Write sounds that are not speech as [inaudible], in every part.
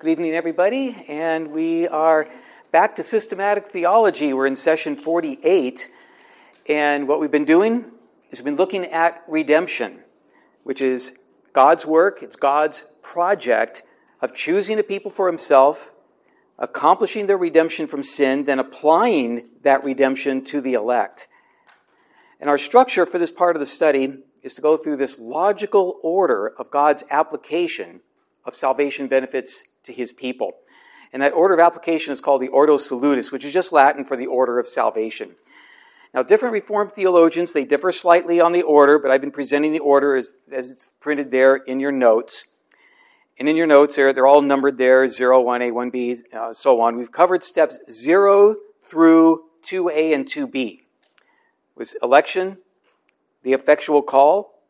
Good evening, everybody, and we are back to systematic theology. We're in session 48, and what we've been doing is we've been looking at redemption, which is God's work, it's God's project of choosing a people for himself, accomplishing their redemption from sin, then applying that redemption to the elect. And our structure for this part of the study is to go through this logical order of God's application of salvation benefits to his people. And that order of application is called the Ordo Salutis, which is just Latin for the order of salvation. Now, different Reformed theologians, they differ slightly on the order, but I've been presenting the order as, as it's printed there in your notes. And in your notes there, they're all numbered there, 0, 1A, 1B, uh, so on. We've covered steps 0 through 2A and 2B. It was election, the effectual call,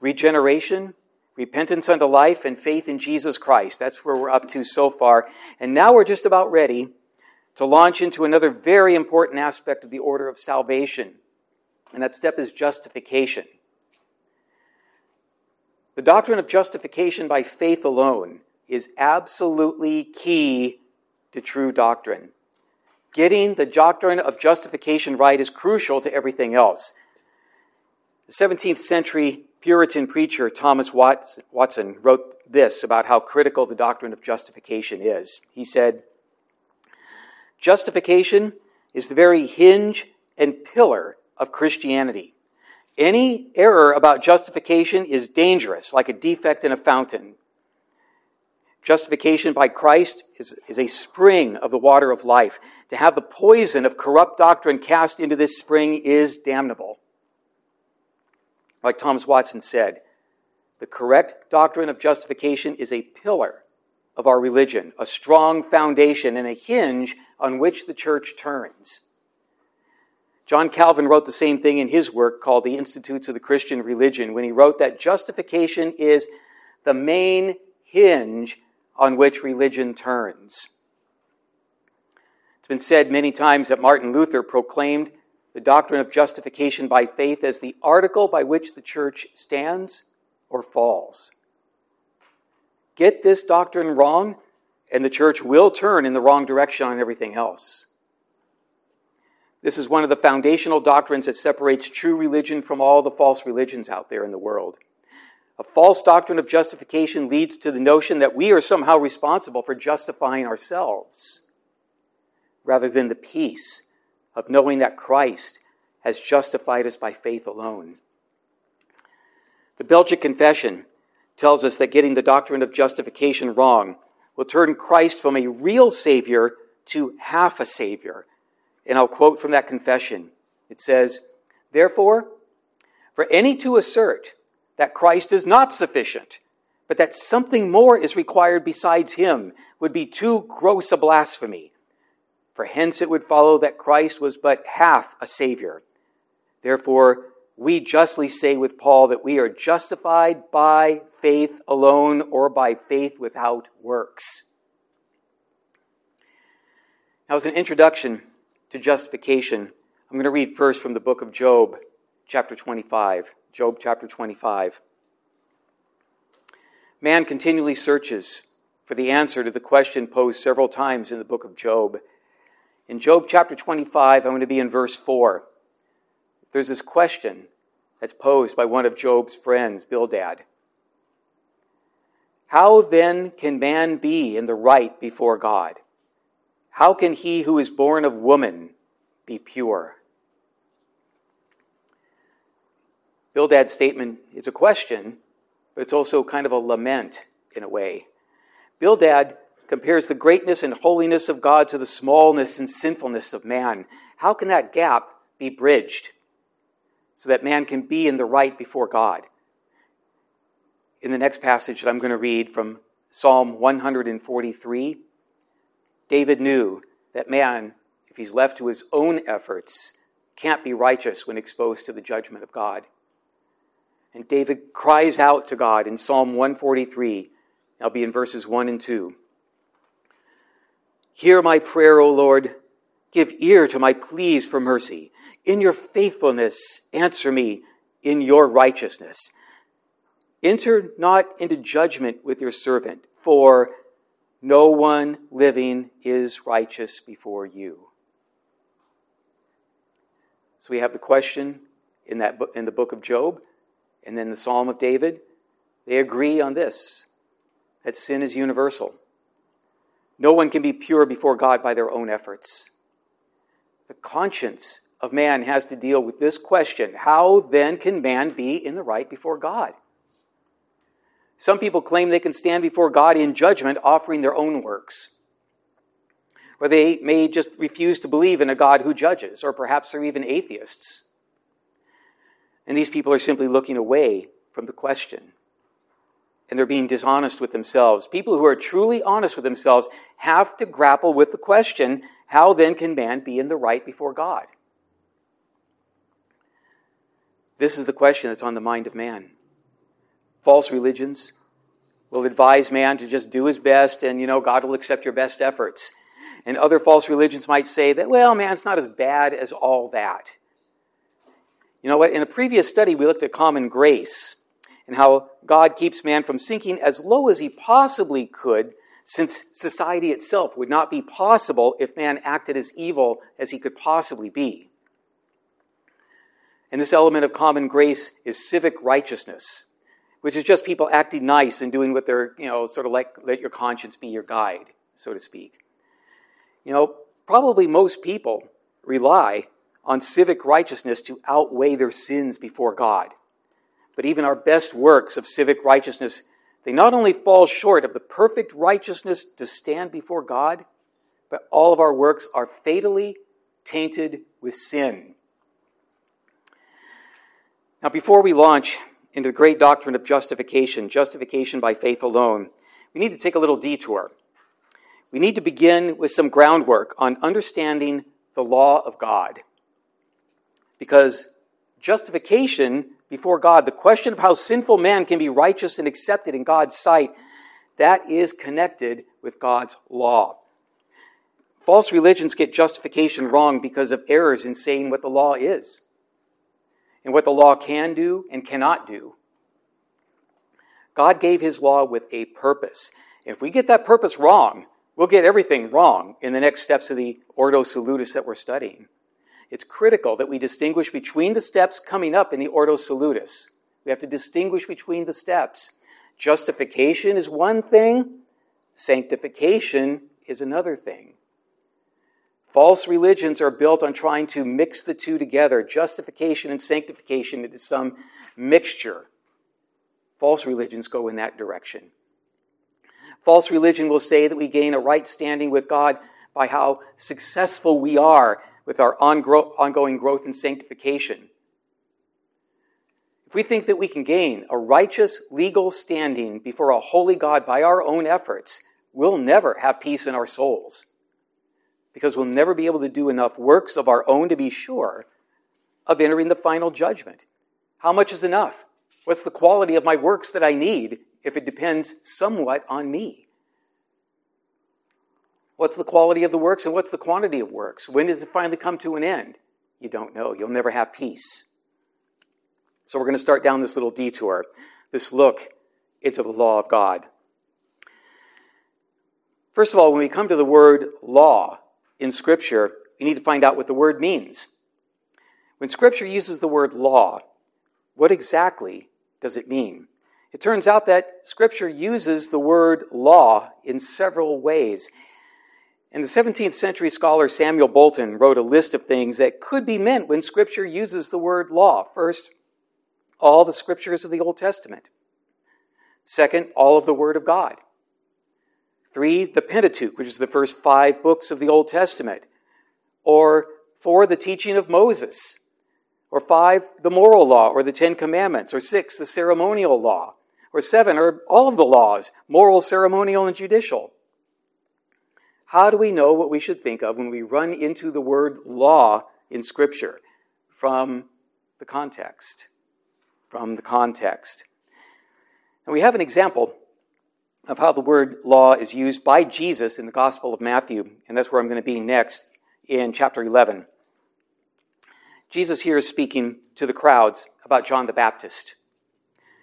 regeneration, repentance unto life and faith in Jesus Christ. That's where we're up to so far. And now we're just about ready to launch into another very important aspect of the order of salvation. And that step is justification. The doctrine of justification by faith alone is absolutely key to true doctrine. Getting the doctrine of justification right is crucial to everything else. The 17th century Puritan preacher Thomas Watson wrote this about how critical the doctrine of justification is. He said, Justification is the very hinge and pillar of Christianity. Any error about justification is dangerous, like a defect in a fountain. Justification by Christ is, is a spring of the water of life. To have the poison of corrupt doctrine cast into this spring is damnable. Like Thomas Watson said, the correct doctrine of justification is a pillar of our religion, a strong foundation and a hinge on which the church turns. John Calvin wrote the same thing in his work called The Institutes of the Christian Religion when he wrote that justification is the main hinge on which religion turns. It's been said many times that Martin Luther proclaimed the doctrine of justification by faith as the article by which the church stands or falls. Get this doctrine wrong, and the church will turn in the wrong direction on everything else. This is one of the foundational doctrines that separates true religion from all the false religions out there in the world. A false doctrine of justification leads to the notion that we are somehow responsible for justifying ourselves, rather than the peace of knowing that Christ has justified us by faith alone. The Belgic Confession tells us that getting the doctrine of justification wrong will turn Christ from a real Savior to half a Savior. And I'll quote from that confession. It says, Therefore, for any to assert that Christ is not sufficient, but that something more is required besides him, would be too gross a blasphemy for hence it would follow that Christ was but half a Savior. Therefore, we justly say with Paul that we are justified by faith alone or by faith without works. Now, as an introduction to justification, I'm going to read first from the book of Job, chapter 25. Job, chapter 25. Man continually searches for the answer to the question posed several times in the book of Job in Job chapter 25, I'm going to be in verse 4. There's this question that's posed by one of Job's friends, Bildad. How then can man be in the right before God? How can he who is born of woman be pure? Bildad's statement is a question, but it's also kind of a lament in a way. Bildad compares the greatness and holiness of God to the smallness and sinfulness of man. How can that gap be bridged so that man can be in the right before God? In the next passage that I'm going to read from Psalm 143, David knew that man, if he's left to his own efforts, can't be righteous when exposed to the judgment of God. And David cries out to God in Psalm 143. I'll be in verses 1 and 2. Hear my prayer, O Lord. Give ear to my pleas for mercy. In your faithfulness, answer me in your righteousness. Enter not into judgment with your servant, for no one living is righteous before you. So we have the question in, that, in the book of Job and then the Psalm of David. They agree on this that sin is universal. No one can be pure before God by their own efforts. The conscience of man has to deal with this question how then can man be in the right before God? Some people claim they can stand before God in judgment offering their own works. Or they may just refuse to believe in a God who judges, or perhaps they're even atheists. And these people are simply looking away from the question. And they're being dishonest with themselves. People who are truly honest with themselves have to grapple with the question how then can man be in the right before God? This is the question that's on the mind of man. False religions will advise man to just do his best and, you know, God will accept your best efforts. And other false religions might say that, well, man's not as bad as all that. You know what? In a previous study, we looked at common grace and how God keeps man from sinking as low as he possibly could, since society itself would not be possible if man acted as evil as he could possibly be. And this element of common grace is civic righteousness, which is just people acting nice and doing what they're, you know, sort of like let your conscience be your guide, so to speak. You know, probably most people rely on civic righteousness to outweigh their sins before God. But even our best works of civic righteousness, they not only fall short of the perfect righteousness to stand before God, but all of our works are fatally tainted with sin. Now, before we launch into the great doctrine of justification, justification by faith alone, we need to take a little detour. We need to begin with some groundwork on understanding the law of God. Because justification before God, the question of how sinful man can be righteous and accepted in God's sight, that is connected with God's law. False religions get justification wrong because of errors in saying what the law is and what the law can do and cannot do. God gave his law with a purpose. If we get that purpose wrong, we'll get everything wrong in the next steps of the Ordo Salutis that we're studying. It's critical that we distinguish between the steps coming up in the Ordo Salutis. We have to distinguish between the steps. Justification is one thing, sanctification is another thing. False religions are built on trying to mix the two together, justification and sanctification, into some mixture. False religions go in that direction. False religion will say that we gain a right standing with God by how successful we are with our ongoing growth in sanctification. If we think that we can gain a righteous legal standing before a holy God by our own efforts, we'll never have peace in our souls because we'll never be able to do enough works of our own to be sure of entering the final judgment. How much is enough? What's the quality of my works that I need if it depends somewhat on me? What's the quality of the works and what's the quantity of works? When does it finally come to an end? You don't know. You'll never have peace. So we're going to start down this little detour, this look into the law of God. First of all, when we come to the word law, in Scripture, you need to find out what the word means. When Scripture uses the word law, what exactly does it mean? It turns out that Scripture uses the word law in several ways. And the 17th century scholar Samuel Bolton wrote a list of things that could be meant when Scripture uses the word law. First, all the Scriptures of the Old Testament. Second, all of the Word of God. Three, the Pentateuch, which is the first five books of the Old Testament. Or four, the teaching of Moses. Or five, the moral law or the Ten Commandments. Or six, the ceremonial law. Or seven, or all of the laws, moral, ceremonial, and judicial. How do we know what we should think of when we run into the word law in Scripture? From the context. From the context. And we have an example of how the word law is used by Jesus in the Gospel of Matthew, and that's where I'm going to be next in chapter 11. Jesus here is speaking to the crowds about John the Baptist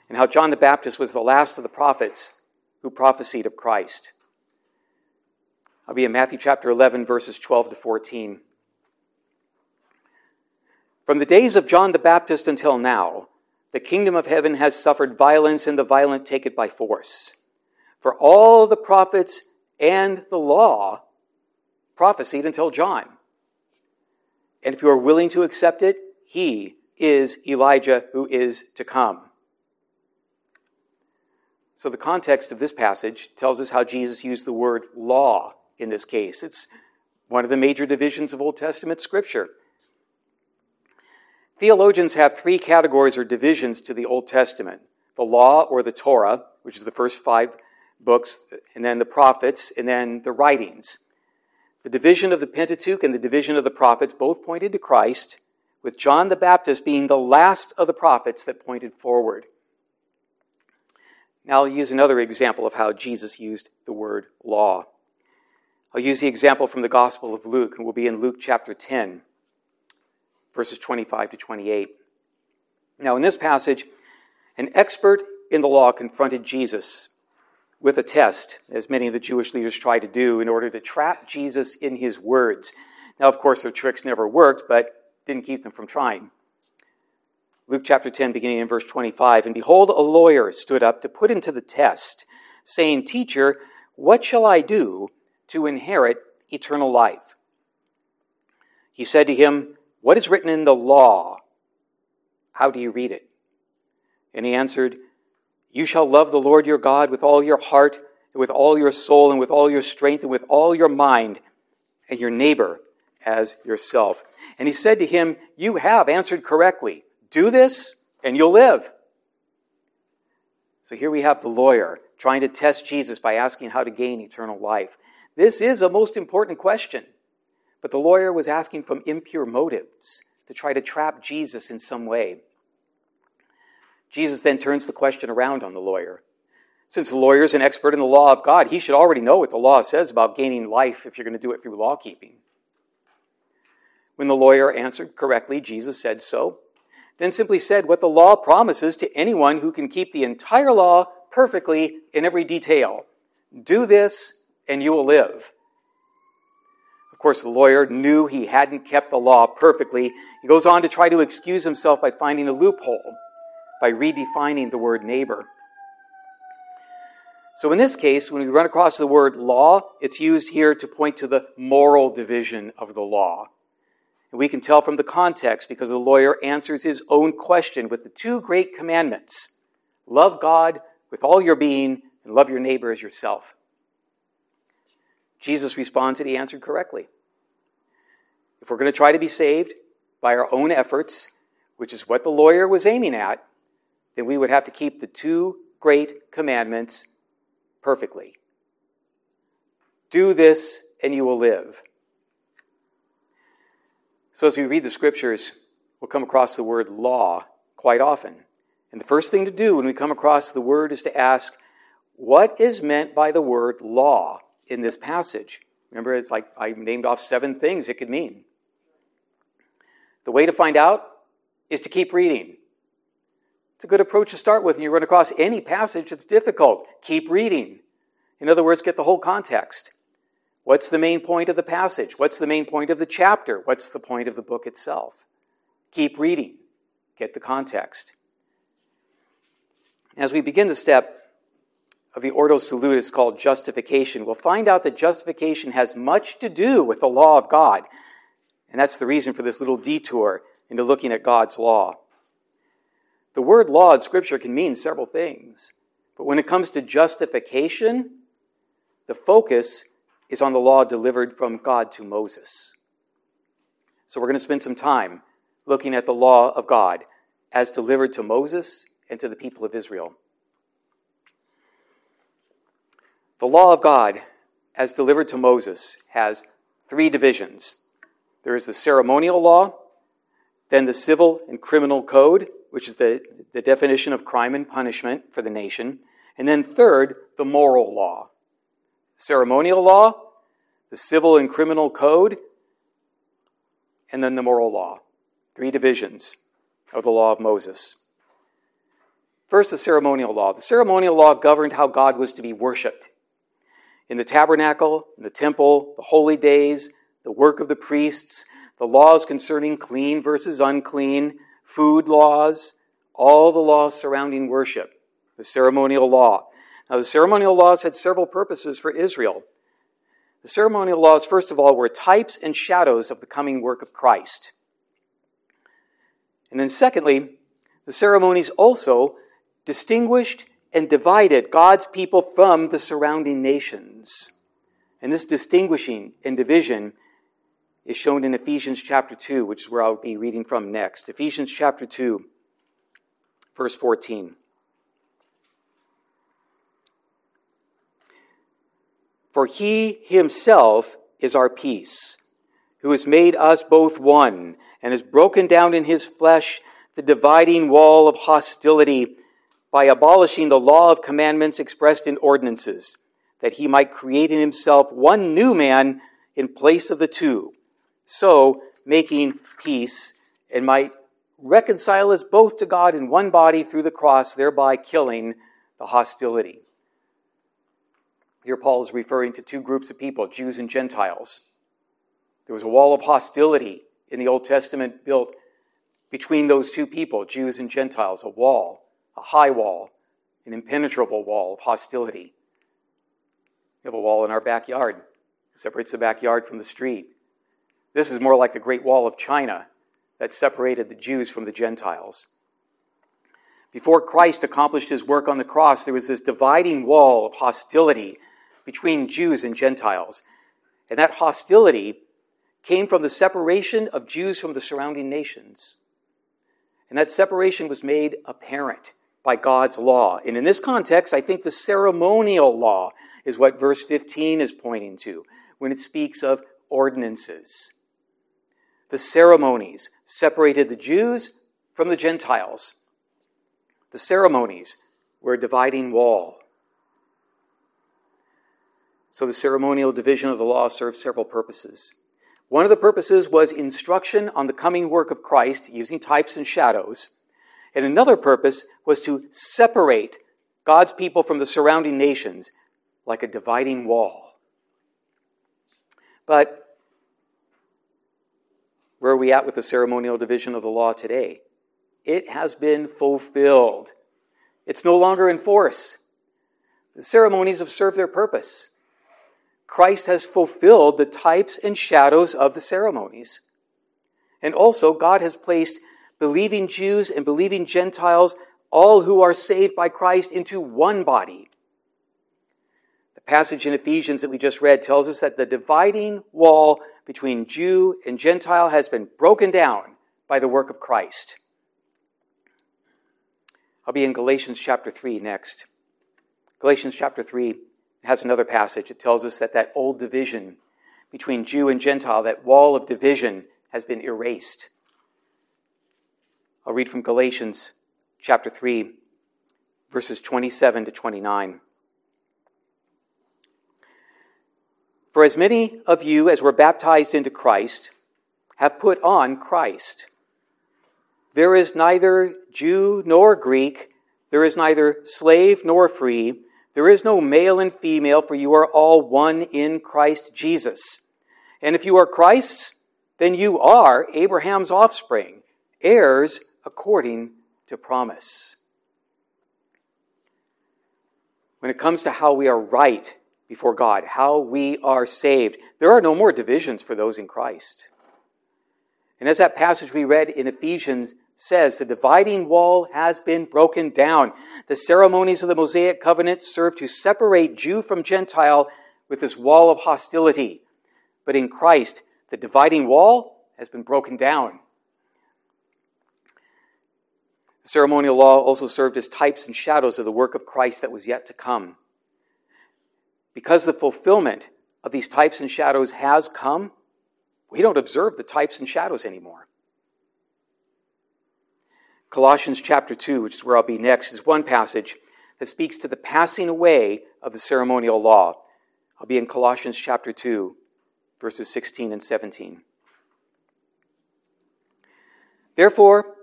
and how John the Baptist was the last of the prophets who prophesied of Christ. I'll be in Matthew chapter 11, verses 12 to 14. From the days of John the Baptist until now, the kingdom of heaven has suffered violence, and the violent take it by force. For all the prophets and the law prophesied until John. And if you are willing to accept it, he is Elijah who is to come. So, the context of this passage tells us how Jesus used the word law in this case. It's one of the major divisions of Old Testament scripture. Theologians have three categories or divisions to the Old Testament the law or the Torah, which is the first five books, and then the prophets, and then the writings. The division of the Pentateuch and the division of the prophets both pointed to Christ, with John the Baptist being the last of the prophets that pointed forward. Now I'll use another example of how Jesus used the word law. I'll use the example from the Gospel of Luke, and we'll be in Luke chapter 10, verses 25 to 28. Now, in this passage, an expert in the law confronted Jesus with a test, as many of the Jewish leaders tried to do, in order to trap Jesus in his words. Now, of course, their tricks never worked, but didn't keep them from trying. Luke chapter 10, beginning in verse 25. And behold, a lawyer stood up to put him to the test, saying, Teacher, what shall I do to inherit eternal life? He said to him, What is written in the law? How do you read it? And he answered, you shall love the Lord your God with all your heart, and with all your soul, and with all your strength, and with all your mind, and your neighbor as yourself. And he said to him, You have answered correctly. Do this, and you'll live. So here we have the lawyer trying to test Jesus by asking how to gain eternal life. This is a most important question. But the lawyer was asking from impure motives to try to trap Jesus in some way. Jesus then turns the question around on the lawyer. Since the lawyer is an expert in the law of God, he should already know what the law says about gaining life if you're going to do it through law keeping. When the lawyer answered correctly, Jesus said so, then simply said what the law promises to anyone who can keep the entire law perfectly in every detail. Do this and you will live. Of course, the lawyer knew he hadn't kept the law perfectly. He goes on to try to excuse himself by finding a loophole by redefining the word neighbor. So in this case, when we run across the word law, it's used here to point to the moral division of the law. And we can tell from the context because the lawyer answers his own question with the two great commandments love God with all your being and love your neighbor as yourself. Jesus responds that he answered correctly. If we're going to try to be saved by our own efforts, which is what the lawyer was aiming at, then we would have to keep the two great commandments perfectly. Do this and you will live. So, as we read the scriptures, we'll come across the word law quite often. And the first thing to do when we come across the word is to ask, what is meant by the word law in this passage? Remember, it's like I named off seven things it could mean. The way to find out is to keep reading. It's a good approach to start with. When you run across any passage that's difficult, keep reading. In other words, get the whole context. What's the main point of the passage? What's the main point of the chapter? What's the point of the book itself? Keep reading. Get the context. As we begin the step of the Ordo Salutis called justification, we'll find out that justification has much to do with the law of God. And that's the reason for this little detour into looking at God's law. The word law in Scripture can mean several things. But when it comes to justification, the focus is on the law delivered from God to Moses. So we're going to spend some time looking at the law of God as delivered to Moses and to the people of Israel. The law of God, as delivered to Moses, has three divisions there is the ceremonial law, then the civil and criminal code, which is the, the definition of crime and punishment for the nation. And then third, the moral law. Ceremonial law, the civil and criminal code, and then the moral law. Three divisions of the law of Moses. First, the ceremonial law. The ceremonial law governed how God was to be worshiped. In the tabernacle, in the temple, the holy days, the work of the priests, the laws concerning clean versus unclean, food laws, all the laws surrounding worship, the ceremonial law. Now, the ceremonial laws had several purposes for Israel. The ceremonial laws, first of all, were types and shadows of the coming work of Christ. And then, secondly, the ceremonies also distinguished and divided God's people from the surrounding nations. And this distinguishing and division is shown in Ephesians chapter 2, which is where I'll be reading from next. Ephesians chapter 2, verse 14. For he himself is our peace, who has made us both one, and has broken down in his flesh the dividing wall of hostility by abolishing the law of commandments expressed in ordinances, that he might create in himself one new man in place of the two, so making peace and might reconcile us both to God in one body through the cross, thereby killing the hostility. Here, Paul is referring to two groups of people, Jews and Gentiles. There was a wall of hostility in the Old Testament built between those two people, Jews and Gentiles, a wall, a high wall, an impenetrable wall of hostility. We have a wall in our backyard. It separates the backyard from the street. This is more like the Great Wall of China that separated the Jews from the Gentiles. Before Christ accomplished his work on the cross, there was this dividing wall of hostility between Jews and Gentiles. And that hostility came from the separation of Jews from the surrounding nations. And that separation was made apparent by God's law. And in this context, I think the ceremonial law is what verse 15 is pointing to when it speaks of ordinances. The ceremonies separated the Jews from the Gentiles. The ceremonies were a dividing wall. So the ceremonial division of the law served several purposes. One of the purposes was instruction on the coming work of Christ using types and shadows. And another purpose was to separate God's people from the surrounding nations like a dividing wall. But where are we at with the ceremonial division of the law today? It has been fulfilled. It's no longer in force. The ceremonies have served their purpose. Christ has fulfilled the types and shadows of the ceremonies. And also, God has placed believing Jews and believing Gentiles, all who are saved by Christ, into one body. The passage in Ephesians that we just read tells us that the dividing wall between Jew and Gentile has been broken down by the work of Christ. I'll be in Galatians chapter 3 next. Galatians chapter 3 has another passage. It tells us that that old division between Jew and Gentile, that wall of division, has been erased. I'll read from Galatians chapter 3, verses 27 to 29. For as many of you as were baptized into Christ have put on Christ. There is neither Jew nor Greek, there is neither slave nor free there is no male and female, for you are all one in Christ Jesus. And if you are Christ's, then you are Abraham's offspring, heirs according to promise. When it comes to how we are right before God, how we are saved, there are no more divisions for those in Christ. And as that passage we read in Ephesians says the dividing wall has been broken down. The ceremonies of the Mosaic covenant serve to separate Jew from Gentile with this wall of hostility. But in Christ, the dividing wall has been broken down. The ceremonial law also served as types and shadows of the work of Christ that was yet to come. Because the fulfillment of these types and shadows has come, we don't observe the types and shadows anymore. Colossians chapter 2, which is where I'll be next, is one passage that speaks to the passing away of the ceremonial law. I'll be in Colossians chapter 2, verses 16 and 17. Therefore,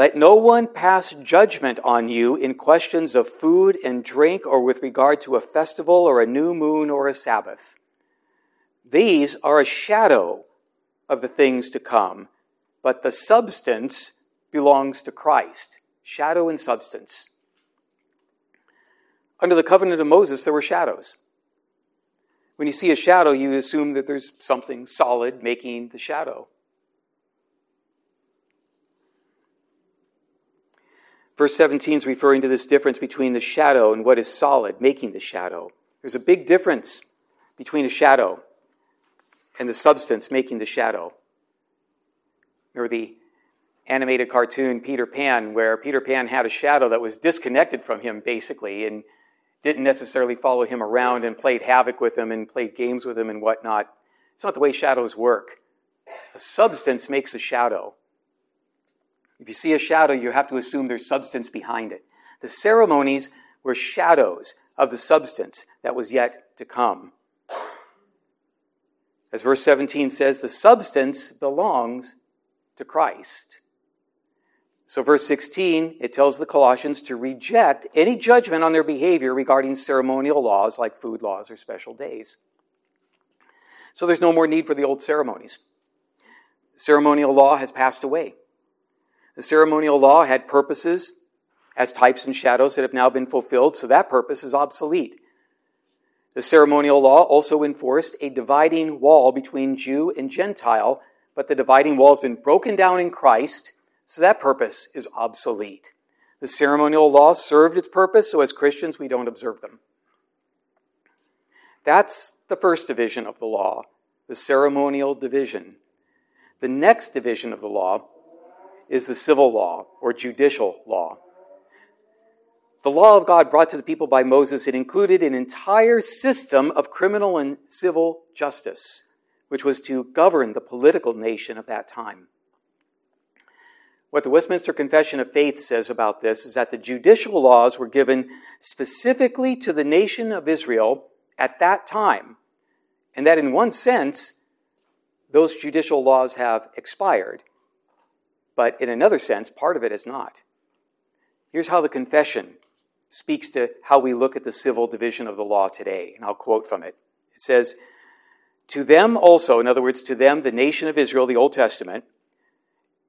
Let no one pass judgment on you in questions of food and drink or with regard to a festival or a new moon or a Sabbath. These are a shadow of the things to come, but the substance belongs to Christ. Shadow and substance. Under the covenant of Moses, there were shadows. When you see a shadow, you assume that there's something solid making the shadow. Verse 17 is referring to this difference between the shadow and what is solid, making the shadow. There's a big difference between a shadow and the substance making the shadow. Remember the animated cartoon Peter Pan, where Peter Pan had a shadow that was disconnected from him, basically, and didn't necessarily follow him around and played havoc with him and played games with him and whatnot. It's not the way shadows work. A substance makes a shadow. If you see a shadow, you have to assume there's substance behind it. The ceremonies were shadows of the substance that was yet to come. As verse 17 says, the substance belongs to Christ. So, verse 16, it tells the Colossians to reject any judgment on their behavior regarding ceremonial laws like food laws or special days. So, there's no more need for the old ceremonies. Ceremonial law has passed away. The ceremonial law had purposes as types and shadows that have now been fulfilled, so that purpose is obsolete. The ceremonial law also enforced a dividing wall between Jew and Gentile, but the dividing wall has been broken down in Christ so that purpose is obsolete. The ceremonial law served its purpose, so as Christians, we don't observe them. That's the first division of the law, the ceremonial division. The next division of the law is the civil law or judicial law. The law of God brought to the people by Moses, it included an entire system of criminal and civil justice, which was to govern the political nation of that time. What the Westminster Confession of Faith says about this is that the judicial laws were given specifically to the nation of Israel at that time, and that in one sense, those judicial laws have expired. But in another sense, part of it is not. Here's how the confession speaks to how we look at the civil division of the law today, and I'll quote from it. It says, To them also, in other words, to them, the nation of Israel, the Old Testament,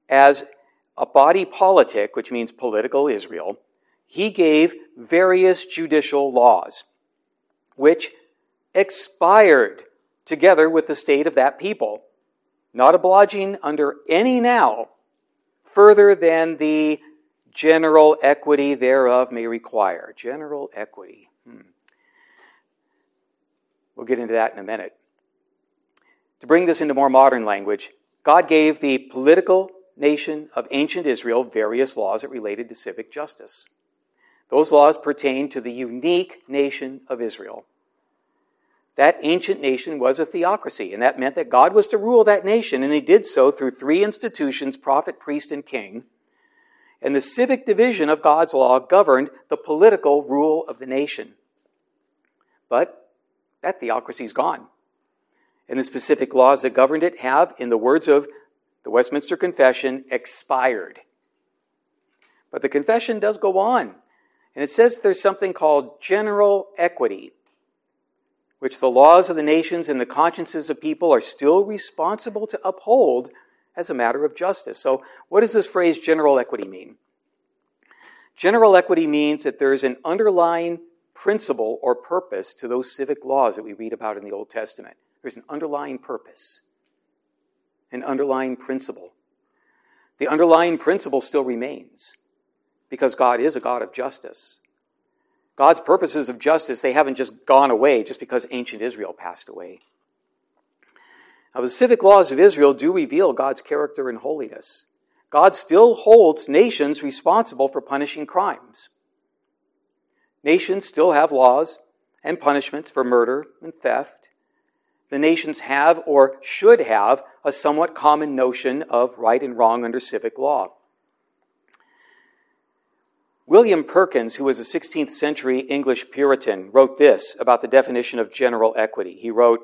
as a body politic, which means political Israel, he gave various judicial laws, which expired together with the state of that people, not obliging under any now further than the general equity thereof may require. General equity. Hmm. We'll get into that in a minute. To bring this into more modern language, God gave the political nation of ancient Israel various laws that related to civic justice. Those laws pertain to the unique nation of Israel. That ancient nation was a theocracy, and that meant that God was to rule that nation, and he did so through three institutions prophet, priest, and king. And the civic division of God's law governed the political rule of the nation. But that theocracy is gone. And the specific laws that governed it have, in the words of the Westminster Confession expired. But the confession does go on. And it says there's something called general equity, which the laws of the nations and the consciences of people are still responsible to uphold as a matter of justice. So, what does this phrase general equity mean? General equity means that there is an underlying principle or purpose to those civic laws that we read about in the Old Testament. There's an underlying purpose an underlying principle. The underlying principle still remains because God is a God of justice. God's purposes of justice, they haven't just gone away just because ancient Israel passed away. Now, the civic laws of Israel do reveal God's character and holiness. God still holds nations responsible for punishing crimes. Nations still have laws and punishments for murder and theft the nations have or should have a somewhat common notion of right and wrong under civic law. William Perkins, who was a 16th century English Puritan, wrote this about the definition of general equity. He wrote,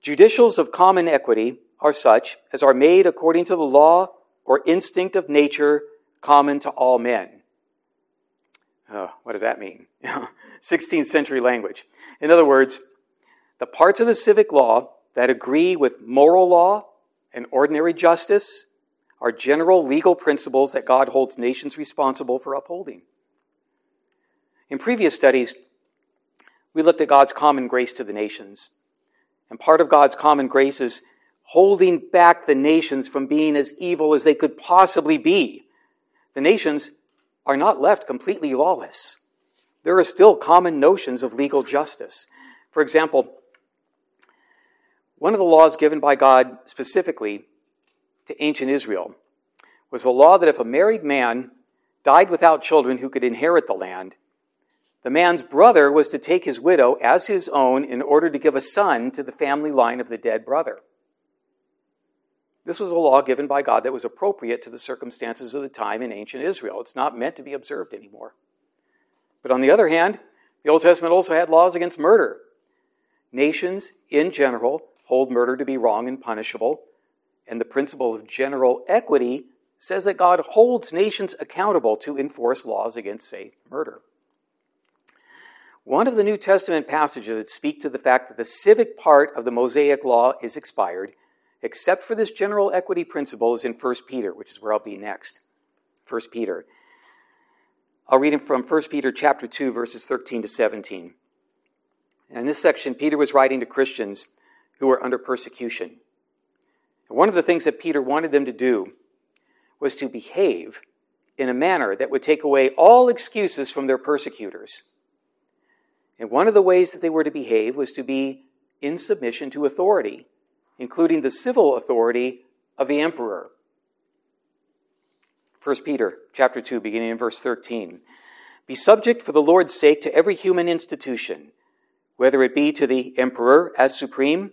Judicials of common equity are such as are made according to the law or instinct of nature common to all men. Oh, what does that mean? [laughs] 16th century language. In other words, the parts of the civic law that agree with moral law and ordinary justice are general legal principles that God holds nations responsible for upholding. In previous studies, we looked at God's common grace to the nations. And part of God's common grace is holding back the nations from being as evil as they could possibly be. The nations are not left completely lawless. There are still common notions of legal justice. For example, one of the laws given by God specifically to ancient Israel was the law that if a married man died without children who could inherit the land, the man's brother was to take his widow as his own in order to give a son to the family line of the dead brother. This was a law given by God that was appropriate to the circumstances of the time in ancient Israel. It's not meant to be observed anymore. But on the other hand, the Old Testament also had laws against murder. Nations, in general, hold murder to be wrong and punishable, and the principle of general equity says that God holds nations accountable to enforce laws against, say, murder. One of the New Testament passages that speak to the fact that the civic part of the Mosaic law is expired, except for this general equity principle, is in 1 Peter, which is where I'll be next. 1 Peter. I'll read it from 1 Peter chapter 2, verses 13 to 17. And in this section, Peter was writing to Christians who were under persecution. One of the things that Peter wanted them to do was to behave in a manner that would take away all excuses from their persecutors. And one of the ways that they were to behave was to be in submission to authority, including the civil authority of the emperor. 1 Peter chapter 2 beginning in verse 13. Be subject for the Lord's sake to every human institution, whether it be to the emperor as supreme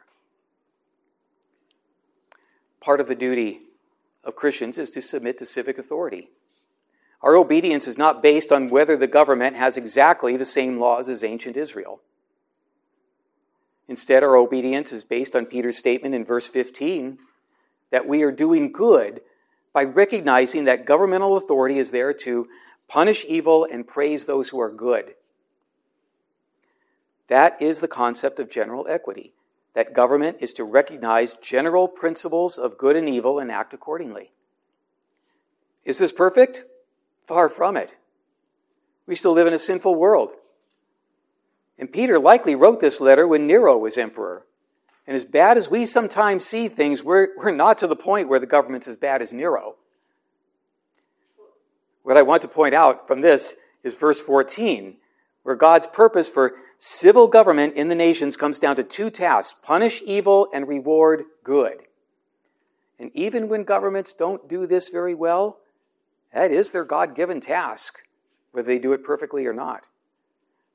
Part of the duty of Christians is to submit to civic authority. Our obedience is not based on whether the government has exactly the same laws as ancient Israel. Instead, our obedience is based on Peter's statement in verse 15 that we are doing good by recognizing that governmental authority is there to punish evil and praise those who are good. That is the concept of general equity, that government is to recognize general principles of good and evil and act accordingly. Is this perfect? Far from it. We still live in a sinful world. And Peter likely wrote this letter when Nero was emperor. And as bad as we sometimes see things, we're, we're not to the point where the government's as bad as Nero. What I want to point out from this is verse 14, where God's purpose for civil government in the nations comes down to two tasks punish evil and reward good. And even when governments don't do this very well, that is their God given task, whether they do it perfectly or not.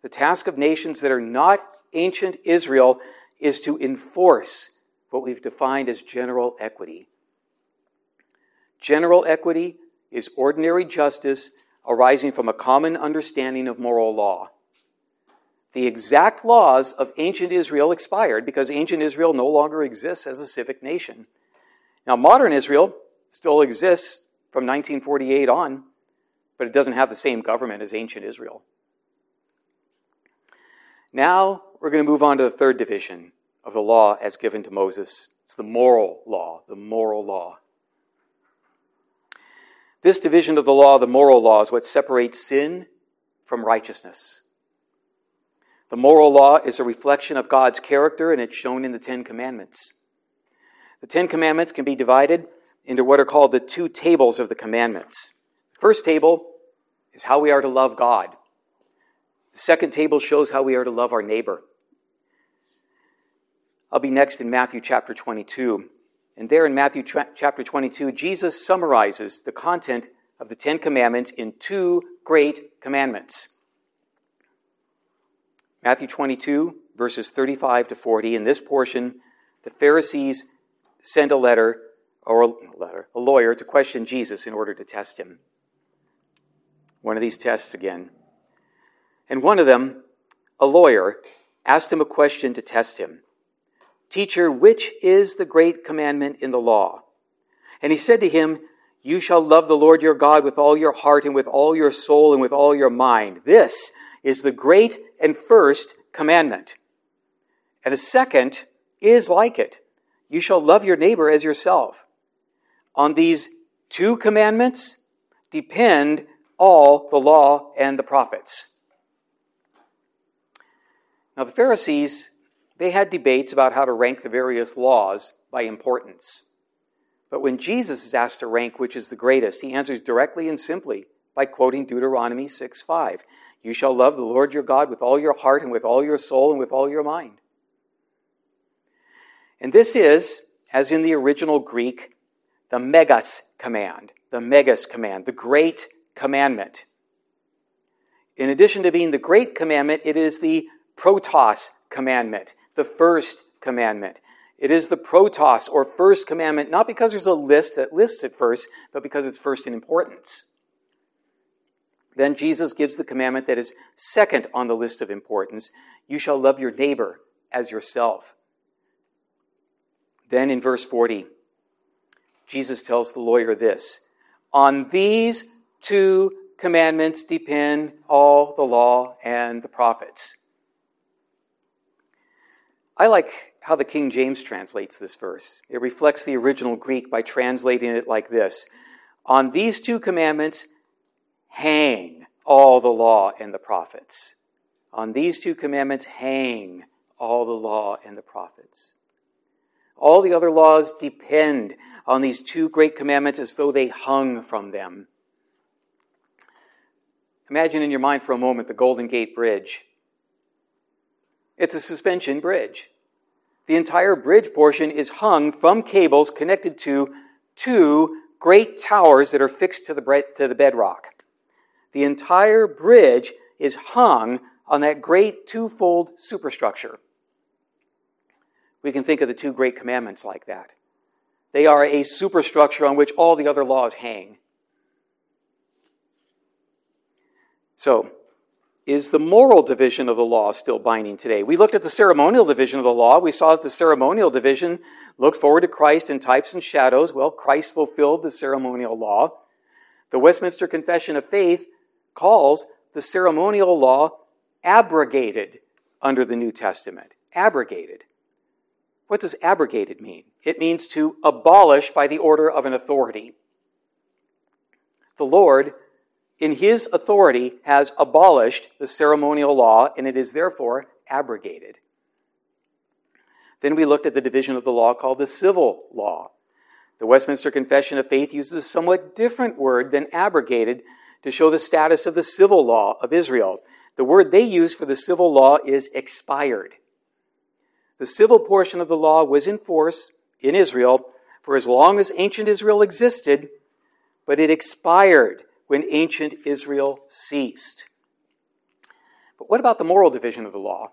The task of nations that are not ancient Israel is to enforce what we've defined as general equity. General equity is ordinary justice arising from a common understanding of moral law. The exact laws of ancient Israel expired because ancient Israel no longer exists as a civic nation. Now, modern Israel still exists from 1948 on, but it doesn't have the same government as ancient Israel. Now we're going to move on to the third division of the law as given to Moses. It's the moral law, the moral law. This division of the law, the moral law, is what separates sin from righteousness. The moral law is a reflection of God's character, and it's shown in the Ten Commandments. The Ten Commandments can be divided into what are called the two tables of the commandments. The first table is how we are to love God. The second table shows how we are to love our neighbor. I'll be next in Matthew chapter 22. And there in Matthew chapter 22, Jesus summarizes the content of the Ten Commandments in two great commandments. Matthew 22, verses 35 to 40. In this portion, the Pharisees send a letter or a letter, a lawyer to question Jesus in order to test him. One of these tests again. And one of them, a lawyer, asked him a question to test him. Teacher, which is the great commandment in the law? And he said to him, You shall love the Lord your God with all your heart and with all your soul and with all your mind. This is the great and first commandment. And a second is like it. You shall love your neighbor as yourself. On these two commandments depend all the law and the prophets. Now, the Pharisees, they had debates about how to rank the various laws by importance. But when Jesus is asked to rank which is the greatest, he answers directly and simply by quoting Deuteronomy 6 5. You shall love the Lord your God with all your heart and with all your soul and with all your mind. And this is, as in the original Greek, the megas command, the megas command, the great commandment. In addition to being the great commandment, it is the protos commandment, the first commandment. It is the protos or first commandment, not because there's a list that lists it first, but because it's first in importance. Then Jesus gives the commandment that is second on the list of importance you shall love your neighbor as yourself. Then in verse 40, Jesus tells the lawyer this On these two commandments depend all the law and the prophets. I like how the King James translates this verse. It reflects the original Greek by translating it like this On these two commandments hang all the law and the prophets. On these two commandments hang all the law and the prophets. All the other laws depend on these two great commandments as though they hung from them. Imagine in your mind for a moment the Golden Gate Bridge. It's a suspension bridge. The entire bridge portion is hung from cables connected to two great towers that are fixed to the, bedrock. The entire bridge is hung on that great twofold superstructure. We can think of the two great commandments like that. They are a superstructure on which all the other laws hang. So, is the moral division of the law still binding today? We looked at the ceremonial division of the law. We saw that the ceremonial division looked forward to Christ in types and shadows. Well, Christ fulfilled the ceremonial law. The Westminster Confession of Faith calls the ceremonial law abrogated under the New Testament. Abrogated. What does abrogated mean? It means to abolish by the order of an authority. The Lord in his authority, has abolished the ceremonial law, and it is therefore abrogated. Then we looked at the division of the law called the civil law. The Westminster Confession of Faith uses a somewhat different word than abrogated to show the status of the civil law of Israel. The word they use for the civil law is expired. The civil portion of the law was in force in Israel for as long as ancient Israel existed, but it expired when ancient Israel ceased. But what about the moral division of the law?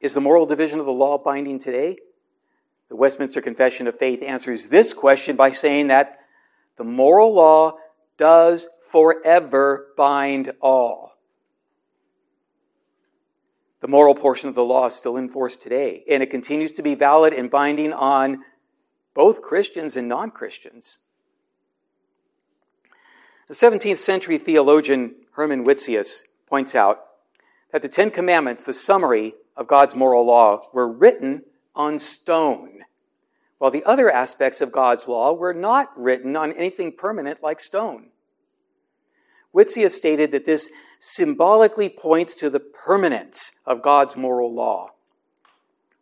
Is the moral division of the law binding today? The Westminster Confession of Faith answers this question by saying that the moral law does forever bind all. The moral portion of the law is still in force today, and it continues to be valid and binding on both Christians and non Christians. The 17th century theologian Herman Witsius points out that the Ten Commandments, the summary of God's moral law, were written on stone, while the other aspects of God's law were not written on anything permanent like stone. Witsius stated that this symbolically points to the permanence of God's moral law.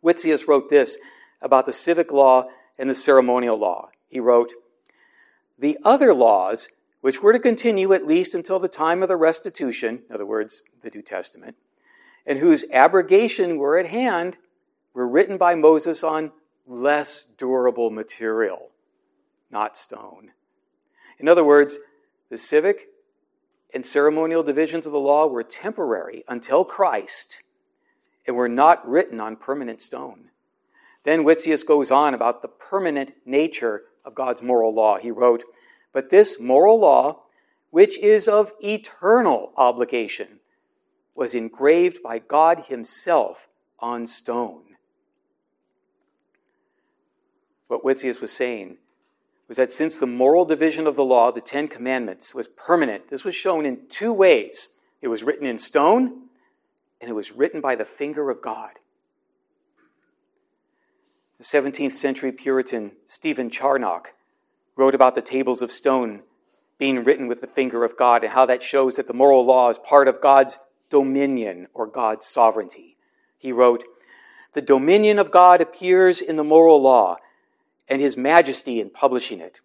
Witsius wrote this about the civic law and the ceremonial law. He wrote, The other laws which were to continue at least until the time of the restitution, in other words, the New Testament, and whose abrogation were at hand, were written by Moses on less durable material, not stone. In other words, the civic and ceremonial divisions of the law were temporary until Christ and were not written on permanent stone. Then Witsius goes on about the permanent nature of God's moral law. He wrote, But this moral law, which is of eternal obligation, was engraved by God Himself on stone. What Witsius was saying was that since the moral division of the law, the Ten Commandments, was permanent, this was shown in two ways. It was written in stone, and it was written by the finger of God. The 17th century Puritan Stephen Charnock wrote about the tables of stone being written with the finger of God and how that shows that the moral law is part of God's dominion or God's sovereignty. He wrote, The dominion of God appears in the moral law and his majesty in publishing it.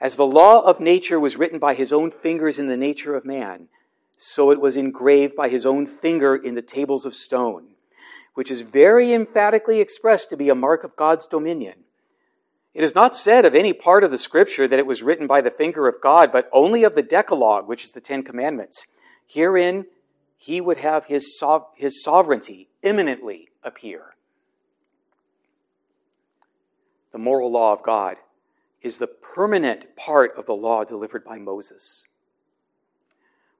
As the law of nature was written by his own fingers in the nature of man, so it was engraved by his own finger in the tables of stone, which is very emphatically expressed to be a mark of God's dominion. It is not said of any part of the scripture that it was written by the finger of God, but only of the Decalogue, which is the Ten Commandments. Herein, he would have his, sov- his sovereignty imminently appear. The moral law of God is the permanent part of the law delivered by Moses.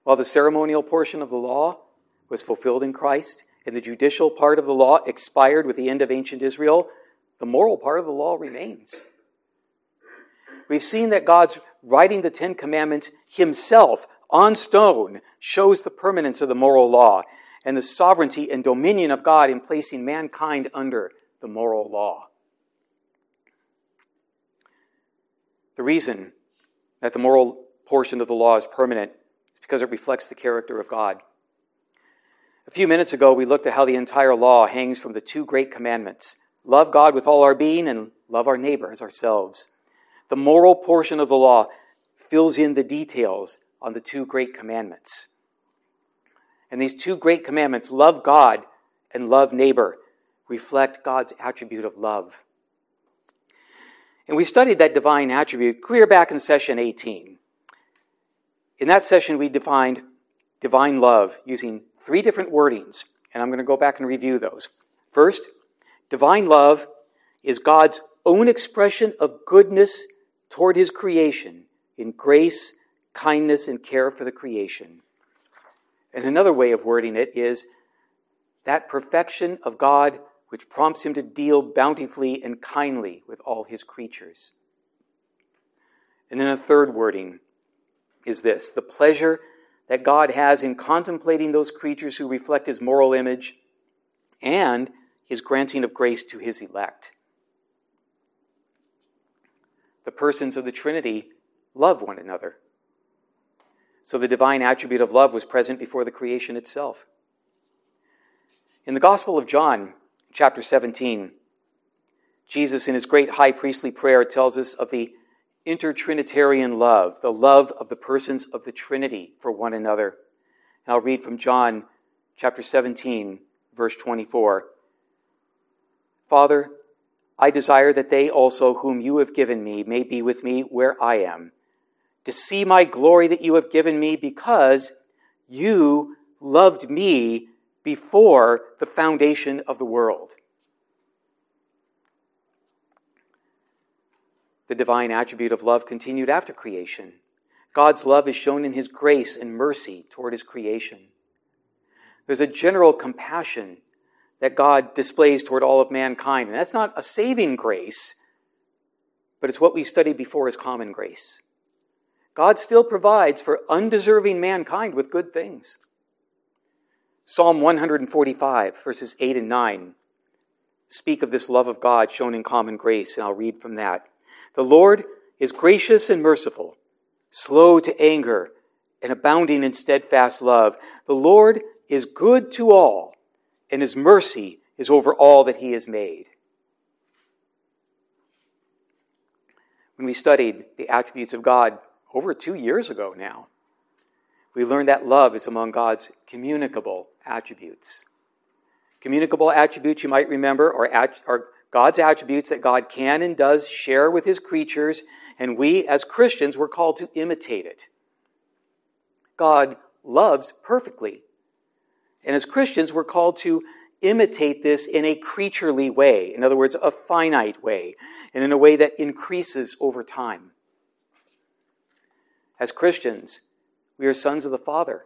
While the ceremonial portion of the law was fulfilled in Christ and the judicial part of the law expired with the end of ancient Israel, the moral part of the law remains. We've seen that God's writing the Ten Commandments himself on stone shows the permanence of the moral law and the sovereignty and dominion of God in placing mankind under the moral law. The reason that the moral portion of the law is permanent is because it reflects the character of God. A few minutes ago, we looked at how the entire law hangs from the two great commandments love God with all our being and love our neighbor as ourselves. The moral portion of the law fills in the details on the two great commandments. And these two great commandments, love God and love neighbor, reflect God's attribute of love. And we studied that divine attribute clear back in session 18. In that session, we defined divine love using three different wordings, and I'm going to go back and review those. First, divine love is God's own expression of goodness toward his creation in grace, kindness, and care for the creation. And another way of wording it is that perfection of God which prompts him to deal bountifully and kindly with all his creatures. And then a third wording is this the pleasure that God has in contemplating those creatures who reflect his moral image and his granting of grace to his elect. The persons of the Trinity love one another. So the divine attribute of love was present before the creation itself. In the Gospel of John, chapter 17, Jesus, in his great high priestly prayer, tells us of the intertrinitarian love, the love of the persons of the Trinity for one another. And I'll read from John chapter 17, verse 24. Father, I desire that they also, whom you have given me, may be with me where I am, to see my glory that you have given me because you loved me before the foundation of the world. The divine attribute of love continued after creation. God's love is shown in his grace and mercy toward his creation. There's a general compassion that God displays toward all of mankind. And that's not a saving grace, but it's what we studied before as common grace. God still provides for undeserving mankind with good things. Psalm 145, verses 8 and 9, speak of this love of God shown in common grace, and I'll read from that. The Lord is gracious and merciful, slow to anger, and abounding in steadfast love. The Lord is good to all, and his mercy is over all that he has made. When we studied the attributes of God over two years ago now, we learned that love is among God's communicable attributes. Communicable attributes, you might remember, are, are God's attributes that God can and does share with his creatures, and we as Christians were called to imitate it. God loves perfectly. And as Christians, we're called to imitate this in a creaturely way. In other words, a finite way, and in a way that increases over time. As Christians, we are sons of the Father,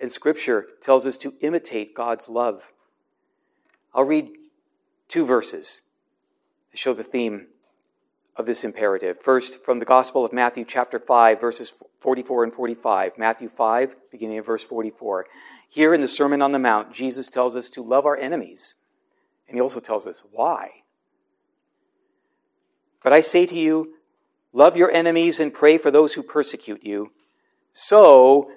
and Scripture tells us to imitate God's love. I'll read two verses to show the theme of this imperative. First, from the Gospel of Matthew, chapter 5, verses 44 and 45. Matthew 5, beginning of verse 44. Here in the Sermon on the Mount, Jesus tells us to love our enemies, and he also tells us why. But I say to you, love your enemies and pray for those who persecute you, so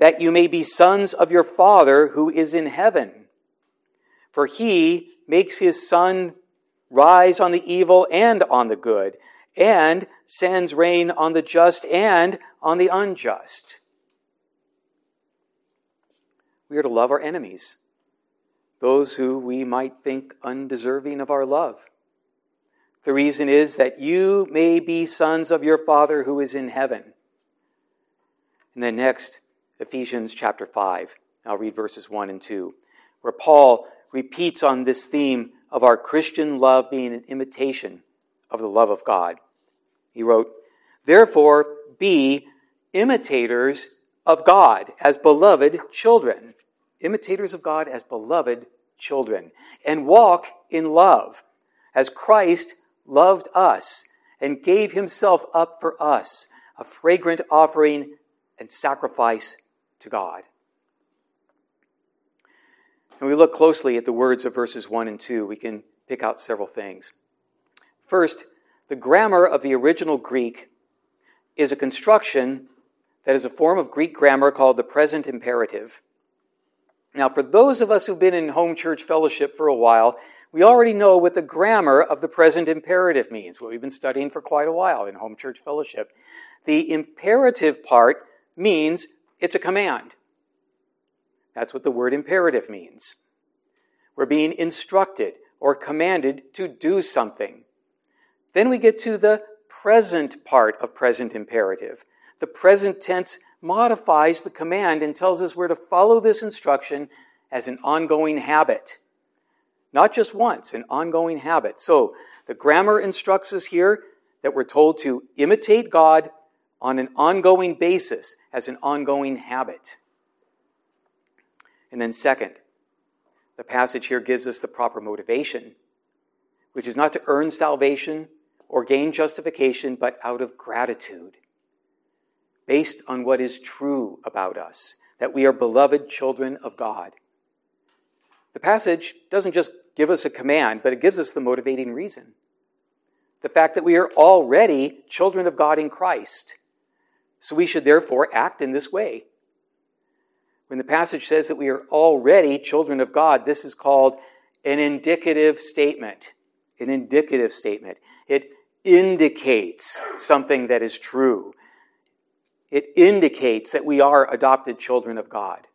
that you may be sons of your Father who is in heaven. For he makes his sun rise on the evil and on the good, and sends rain on the just and on the unjust. We are to love our enemies, those who we might think undeserving of our love. The reason is that you may be sons of your Father who is in heaven. And then next, Ephesians chapter 5. I'll read verses 1 and 2, where Paul repeats on this theme of our Christian love being an imitation of the love of God. He wrote, Therefore, be imitators of God as beloved children. Imitators of God as beloved children. And walk in love as Christ loved us and gave himself up for us, a fragrant offering and sacrifice to God. And we look closely at the words of verses 1 and 2, we can pick out several things. First, the grammar of the original Greek is a construction that is a form of Greek grammar called the present imperative. Now, for those of us who've been in home church fellowship for a while, we already know what the grammar of the present imperative means, what we've been studying for quite a while in home church fellowship. The imperative part means it's a command. That's what the word imperative means. We're being instructed or commanded to do something. Then we get to the present part of present imperative. The present tense modifies the command and tells us we're to follow this instruction as an ongoing habit. Not just once, an ongoing habit. So the grammar instructs us here that we're told to imitate God on an ongoing basis as an ongoing habit. And then, second, the passage here gives us the proper motivation, which is not to earn salvation or gain justification, but out of gratitude, based on what is true about us, that we are beloved children of God. The passage doesn't just give us a command, but it gives us the motivating reason. The fact that we are already children of God in Christ. So we should therefore act in this way. When the passage says that we are already children of God, this is called an indicative statement. An indicative statement. It indicates something that is true. It indicates that we are adopted children of God.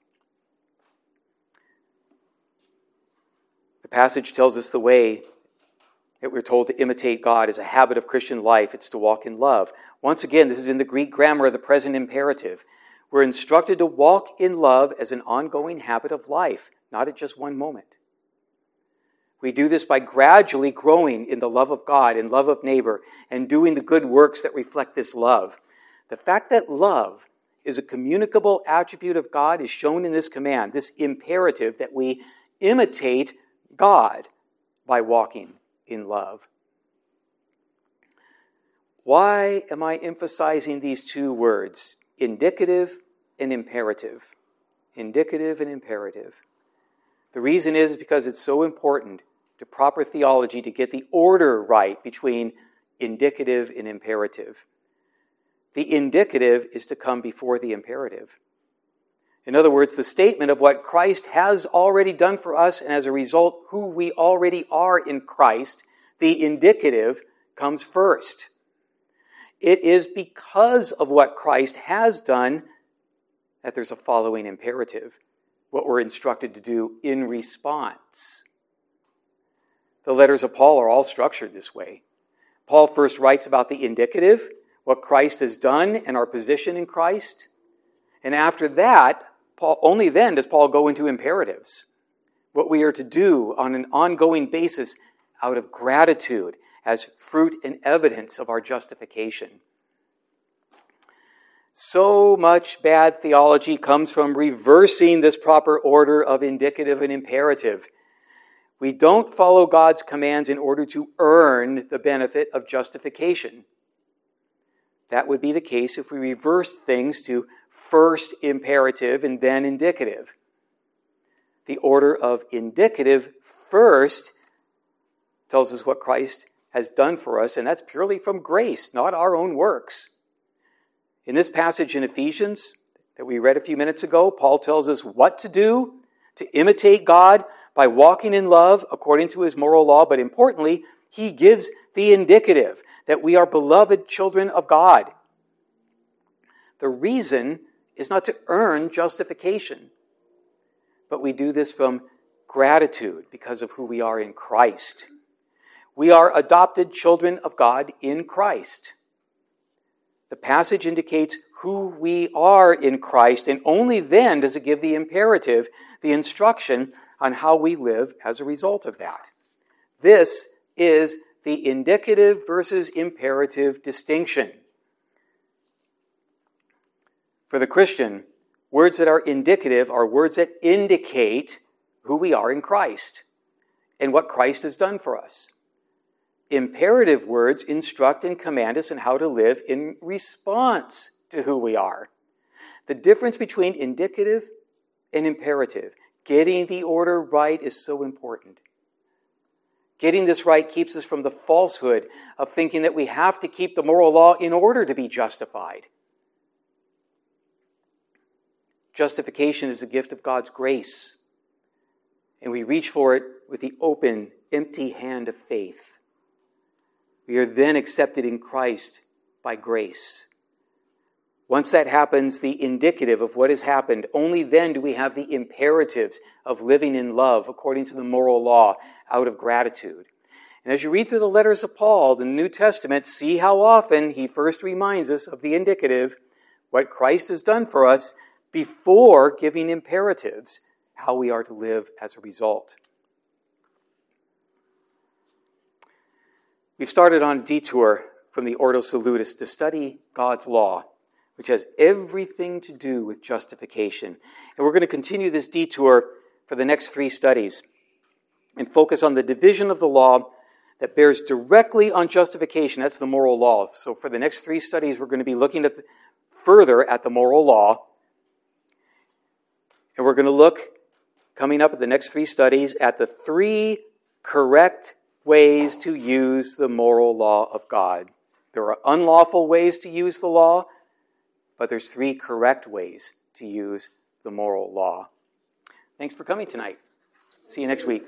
The passage tells us the way that we're told to imitate God as a habit of Christian life. It's to walk in love. Once again, this is in the Greek grammar of the present imperative. We're instructed to walk in love as an ongoing habit of life, not at just one moment. We do this by gradually growing in the love of God and love of neighbor and doing the good works that reflect this love. The fact that love is a communicable attribute of God is shown in this command, this imperative that we imitate God by walking in love. Why am I emphasizing these two words? indicative and imperative. Indicative and imperative. The reason is because it's so important to proper theology to get the order right between indicative and imperative. The indicative is to come before the imperative. In other words, the statement of what Christ has already done for us, and as a result, who we already are in Christ, the indicative comes first. It is because of what Christ has done that there's a following imperative, what we're instructed to do in response. The letters of Paul are all structured this way. Paul first writes about the indicative, what Christ has done and our position in Christ. And after that, Paul, only then does Paul go into imperatives, what we are to do on an ongoing basis out of gratitude as fruit and evidence of our justification. So much bad theology comes from reversing this proper order of indicative and imperative. We don't follow God's commands in order to earn the benefit of justification. That would be the case if we reversed things to first imperative and then indicative. The order of indicative first tells us what Christ has done for us, and that's purely from grace, not our own works. In this passage in Ephesians that we read a few minutes ago, Paul tells us what to do to imitate God by walking in love according to his moral law, but importantly, he gives the indicative that we are beloved children of God. The reason is not to earn justification, but we do this from gratitude because of who we are in Christ. We are adopted children of God in Christ. The passage indicates who we are in Christ, and only then does it give the imperative, the instruction on how we live as a result of that. This is the indicative versus imperative distinction. For the Christian, words that are indicative are words that indicate who we are in Christ and what Christ has done for us. Imperative words instruct and command us in how to live in response to who we are. The difference between indicative and imperative, getting the order right, is so important. Getting this right keeps us from the falsehood of thinking that we have to keep the moral law in order to be justified. Justification is a gift of God's grace, and we reach for it with the open, empty hand of faith. We are then accepted in Christ by grace. Once that happens, the indicative of what has happened, only then do we have the imperatives of living in love according to the moral law out of gratitude. And as you read through the letters of Paul the New Testament, see how often he first reminds us of the indicative, what Christ has done for us, before giving imperatives, how we are to live as a result. We've started on a detour from the Ordo Salutis to study God's law which has everything to do with justification. And we're going to continue this detour for the next three studies and focus on the division of the law that bears directly on justification. That's the moral law. So for the next three studies, we're going to be looking at the, further at the moral law. And we're going to look, coming up at the next three studies, at the three correct ways to use the moral law of God. There are unlawful ways to use the law, but there's three correct ways to use the moral law. Thanks for coming tonight. See you next week.